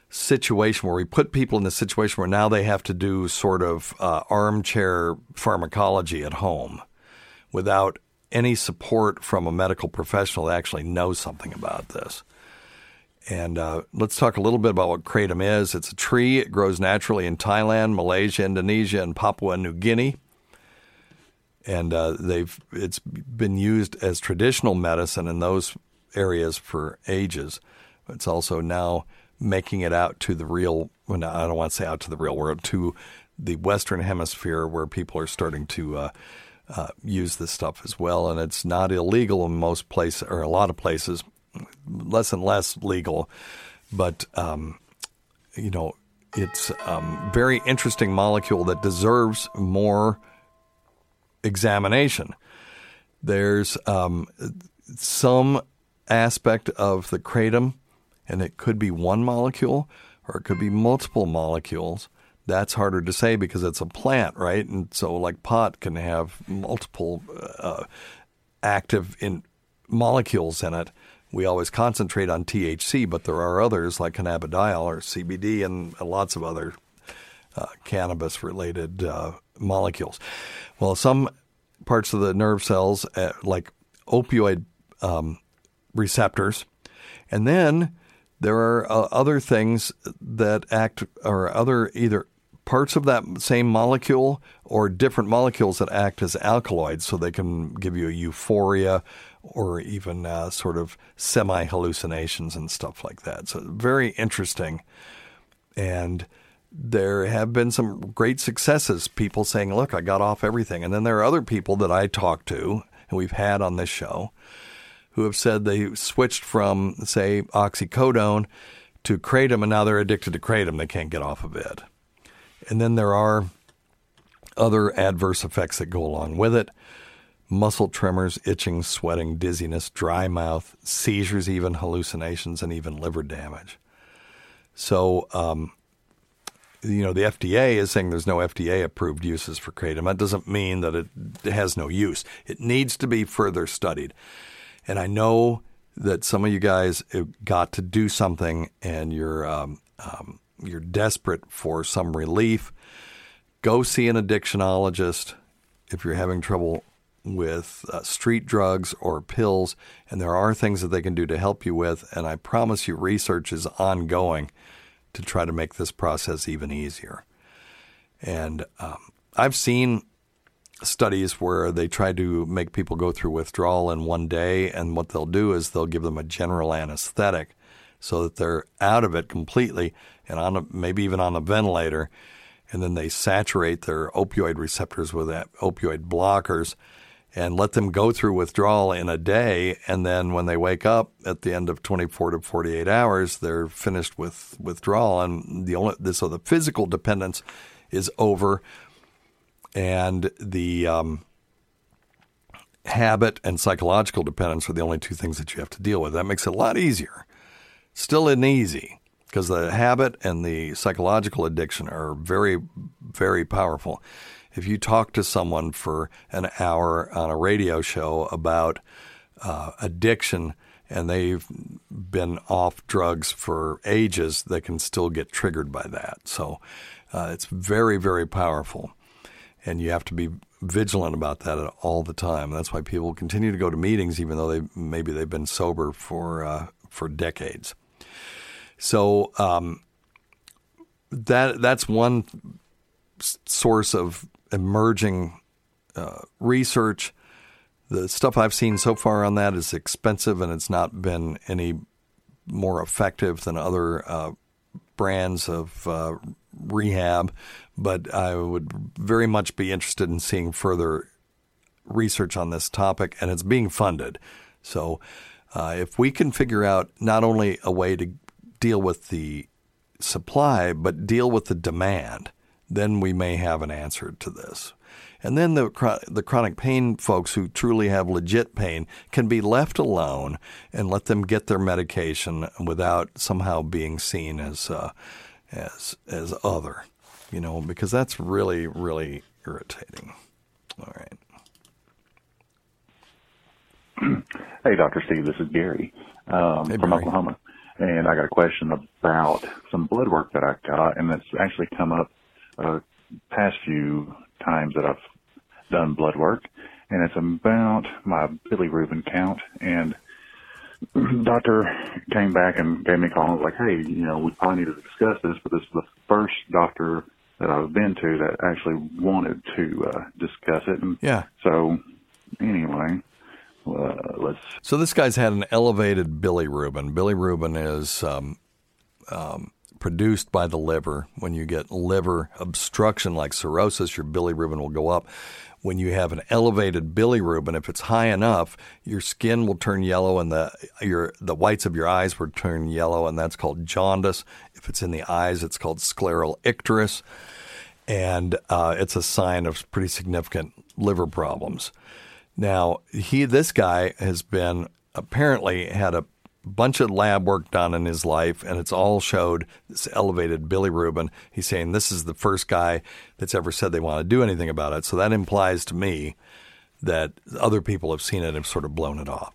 situation where we put people in a situation where now they have to do sort of uh, armchair pharmacology at home without any support from a medical professional that actually knows something about this. And uh, let's talk a little bit about what kratom is. It's a tree. It grows naturally in Thailand, Malaysia, Indonesia, and Papua New Guinea. And uh, they've it's been used as traditional medicine in those areas for ages. It's also now making it out to the real. Well, I don't want to say out to the real world, to the Western Hemisphere, where people are starting to uh, uh, use this stuff as well. And it's not illegal in most places, or a lot of places less and less legal, but um, you know, it's um, very interesting molecule that deserves more examination. There's um, some aspect of the kratom, and it could be one molecule or it could be multiple molecules. That's harder to say because it's a plant, right? And so, like pot can have multiple uh, active in molecules in it we always concentrate on THC, but there are others like cannabidiol or CBD and lots of other uh, cannabis related uh, molecules. Well, some parts of the nerve cells, uh, like opioid um, receptors, and then there are uh, other things that act, or other either parts of that same molecule or different molecules that act as alkaloids so they can give you a euphoria or even uh, sort of semi hallucinations and stuff like that. So, very interesting. And there have been some great successes, people saying, Look, I got off everything. And then there are other people that I talk to, and we've had on this show, who have said they switched from, say, oxycodone to kratom, and now they're addicted to kratom. They can't get off of it. And then there are other adverse effects that go along with it muscle tremors, itching, sweating, dizziness, dry mouth, seizures, even hallucinations, and even liver damage. So, um, you know, the FDA is saying there's no FDA approved uses for kratom. That doesn't mean that it has no use. It needs to be further studied. And I know that some of you guys got to do something and you're um, um, you're desperate for some relief. Go see an addictionologist if you're having trouble with uh, street drugs or pills, and there are things that they can do to help you with. And I promise you, research is ongoing to try to make this process even easier. And um, I've seen studies where they try to make people go through withdrawal in one day, and what they'll do is they'll give them a general anesthetic so that they're out of it completely and on a, maybe even on a ventilator. And then they saturate their opioid receptors with opioid blockers and let them go through withdrawal in a day. And then when they wake up at the end of 24 to 48 hours, they're finished with withdrawal. And the only, so the physical dependence is over. And the um, habit and psychological dependence are the only two things that you have to deal with. That makes it a lot easier. Still isn't easy because the habit and the psychological addiction are very, very powerful if you talk to someone for an hour on a radio show about uh, addiction and they've been off drugs for ages, they can still get triggered by that. So uh, it's very, very powerful. and you have to be vigilant about that all the time. That's why people continue to go to meetings, even though they maybe they've been sober for uh, for decades. So um, that that's one source of emerging uh, research. The stuff I've seen so far on that is expensive, and it's not been any more effective than other uh, brands of uh, rehab. But I would very much be interested in seeing further research on this topic, and it's being funded. So, uh, if we can figure out not only a way to deal with the supply, but deal with the demand, then we may have an answer to this. And then the the chronic pain folks who truly have legit pain can be left alone and let them get their medication without somehow being seen as uh, as as other, you know, because that's really really irritating. All right. Hey, Dr. Steve, this is Gary um, Hey, from Barry. Oklahoma. And I got a question about some blood work that I got, and it's actually come up uh, past few times that I've done blood work, and it's about my bilirubin count. And doctor came back and gave me a call and was like, hey, you know, we probably need to discuss this, but this is the first doctor that I've been to that actually wanted to uh, discuss it. And Yeah. so, anyway, uh, let's So this guy's had an elevated bilirubin. Bilirubin is um, um, produced by the liver. When you get liver obstruction like cirrhosis, your bilirubin will go up. When you have an elevated bilirubin, if it's high enough, your skin will turn yellow and the your the whites of your eyes will turn yellow, and that's called jaundice. If it's in the eyes, it's called scleral icterus, and uh, it's a sign of pretty significant liver problems. Now, he this guy has been apparently had a bunch of lab work done in his life, and it's all showed this elevated Billy bilirubin. He's saying this is the first guy that's ever said they want to do anything about it. So that implies to me that other people have seen it and have sort of blown it off.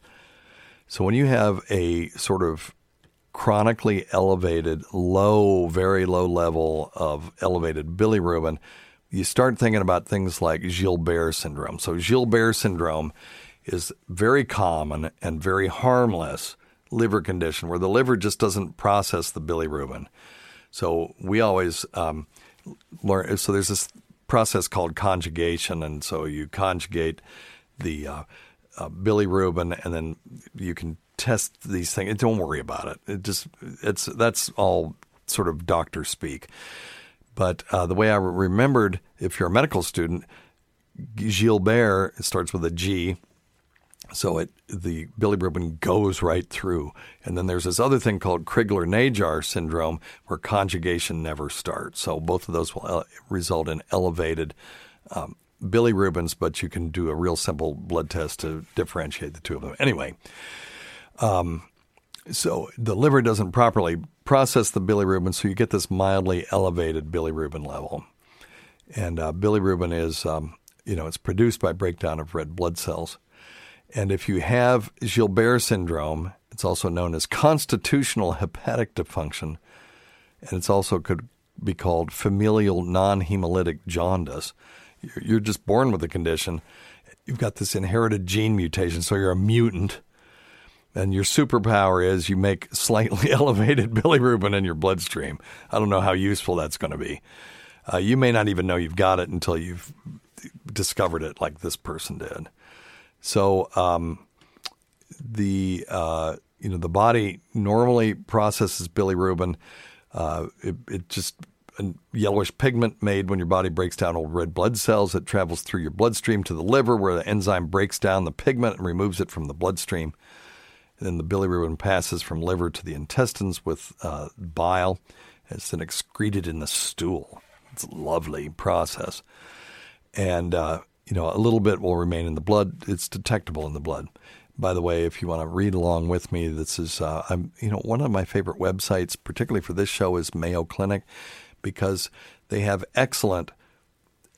So when you have a sort of chronically elevated, low, very low level of elevated bilirubin, you start thinking about things like Gilbert syndrome. So Gilbert syndrome is very common and very harmless liver condition where the liver just doesn't process the bilirubin. So we always um, learn. So there's this process called conjugation, and so you conjugate the uh, uh, bilirubin, and then you can test these things. Don't worry about it. It just it's that's all sort of doctor speak. But uh, the way I remembered, if you're a medical student, Gilbert starts with a G, so it the bilirubin goes right through. And then there's this other thing called Crigler-Najjar syndrome, where conjugation never starts. So both of those will uh, result in elevated um, bilirubins, but you can do a real simple blood test to differentiate the two of them. Anyway, um, so the liver doesn't properly process the bilirubin, so you get this mildly elevated bilirubin level. And uh, bilirubin is, um, you know, it's produced by breakdown of red blood cells. And if you have Gilbert syndrome, it's also known as constitutional hepatic dysfunction, and it's also could be called familial non-hemolytic jaundice. You're, just born with the condition. You've got this inherited gene mutation, so you're a mutant. And your superpower is you make slightly elevated bilirubin in your bloodstream. I don't know how useful that's going to be. Uh, you may not even know you've got it until you've discovered it, like this person did. So um, the uh, you know the body normally processes bilirubin. Uh, it, it just a yellowish pigment made when your body breaks down old red blood cells. It travels through your bloodstream to the liver, where the enzyme breaks down the pigment and removes it from the bloodstream. And then the bilirubin passes from liver to the intestines with uh, bile. It's then excreted in the stool. It's a lovely process. And, uh, you know, a little bit will remain in the blood. It's detectable in the blood. By the way, if you want to read along with me, this is, uh, I'm, you know, one of my favorite websites, particularly for this show, is Mayo Clinic because they have excellent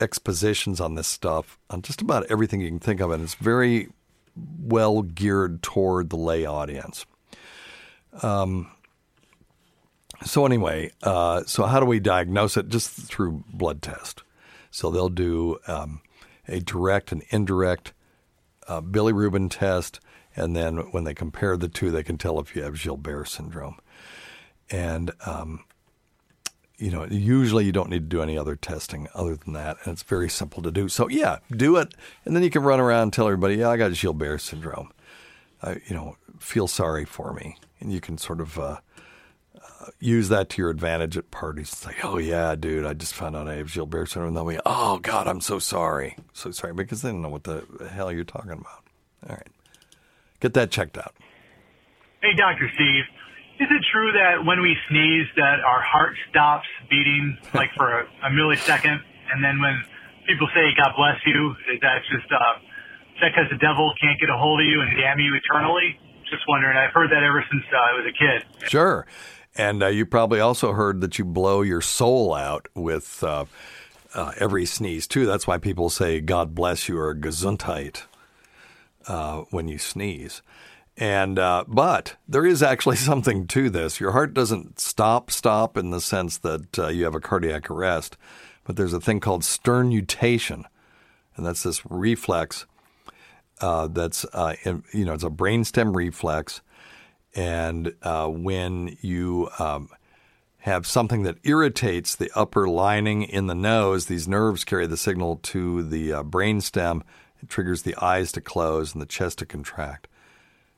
expositions on this stuff, on just about everything you can think of. And it's very well geared toward the lay audience. Um, so anyway, uh, so how do we diagnose it? Just through blood test. So they'll do um, a direct and indirect uh, bilirubin test, and then when they compare the two, they can tell if you have Gilbert syndrome. And um, you know, usually you don't need to do any other testing other than that, and it's very simple to do. So yeah, do it, and then you can run around and tell everybody, yeah, I got Gilbert syndrome. I, you know, feel sorry for me, and you can sort of uh, uh, use that to your advantage at parties. It's like, oh yeah, dude, I just found out I have Gilbert syndrome. And they'll be, oh God, I'm so sorry, so sorry, because they don't know what the hell you're talking about. All right, get that checked out. Hey, Dr. Steve. Is it true that when we sneeze that our heart stops beating like for a, a millisecond, and then when people say "God bless you," that's just uh, that because the devil can't get a hold of you and damn you eternally? Just wondering. I've heard that ever since uh, I was a kid. Sure. And uh, you probably also heard that you blow your soul out with uh, uh, every sneeze, too. That's why people say, God bless you or Gesundheit uh, when you sneeze. And uh, but there is actually something to this. Your heart doesn't stop, stop in the sense that uh, you have a cardiac arrest, but there's a thing called sternutation, and that's this reflex that's in, you know it's a brainstem reflex, and uh, when you um, have something that irritates the upper lining in the nose, these nerves carry the signal to the uh, brainstem. It triggers the eyes to close and the chest to contract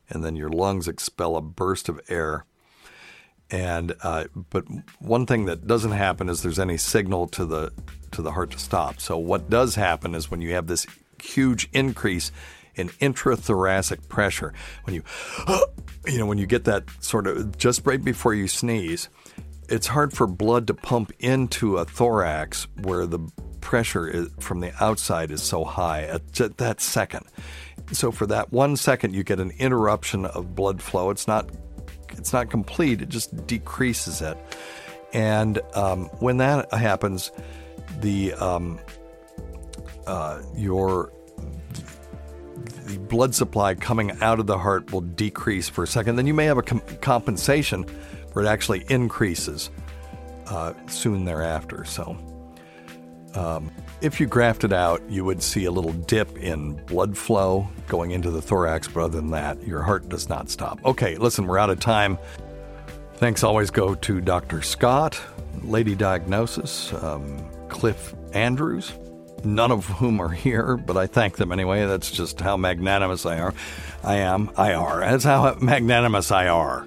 and then your lungs expel a burst of air. And uh, but one thing that doesn't happen is there's any signal to the to the heart to stop. So what does happen is when you have this huge increase in intrathoracic pressure, when you you know when you get that sort of just right before you sneeze, it's hard for blood to pump into a thorax where the pressure is, from the outside is so high at that second. So for that one second, you get an interruption of blood flow. It's not it's not complete. It just decreases it. And um, when that happens, the um, uh, your the blood supply coming out of the heart will decrease for a second. Then you may have a com- compensation where it actually increases uh, soon thereafter. So. Um, if you grafted out, you would see a little dip in blood flow going into the thorax, but other than that, your heart does not stop. Okay, listen, we're out of time. Thanks always go to Dr. Scott, Lady Diagnosis, um, Cliff Andrews, none of whom are here, but I thank them anyway. That's just how magnanimous I are. I am. I are. That's how magnanimous I are.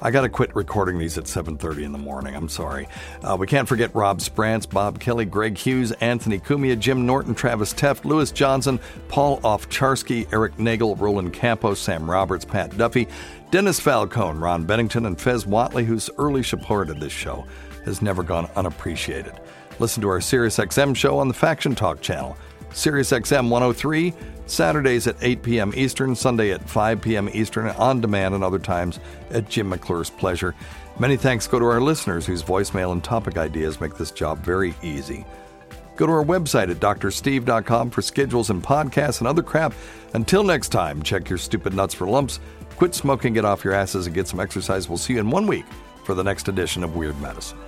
I got to quit recording these at 7:30 in the morning. I'm sorry. Uh, we can't forget Rob Sprance, Bob Kelly, Greg Hughes, Anthony Cumia, Jim Norton, Travis Teft, Lewis Johnson, Paul Ofcharsky, Eric Nagel, Roland Campos, Sam Roberts, Pat Duffy, Dennis Falcone, Ron Bennington, and Fez Whatley, whose early support of this show has never gone unappreciated. Listen to our SiriusXM show on the Faction Talk channel, SiriusXM 103 Saturdays at 8 p.m. Eastern, Sunday at 5 p.m. Eastern, on demand and other times at Jim McClure's pleasure. Many thanks go to our listeners whose voicemail and topic ideas make this job very easy. Go to our website at drsteve.com for schedules and podcasts and other crap. Until next time, check your stupid nuts for lumps, quit smoking, get off your asses, and get some exercise. We'll see you in one week for the next edition of Weird Medicine.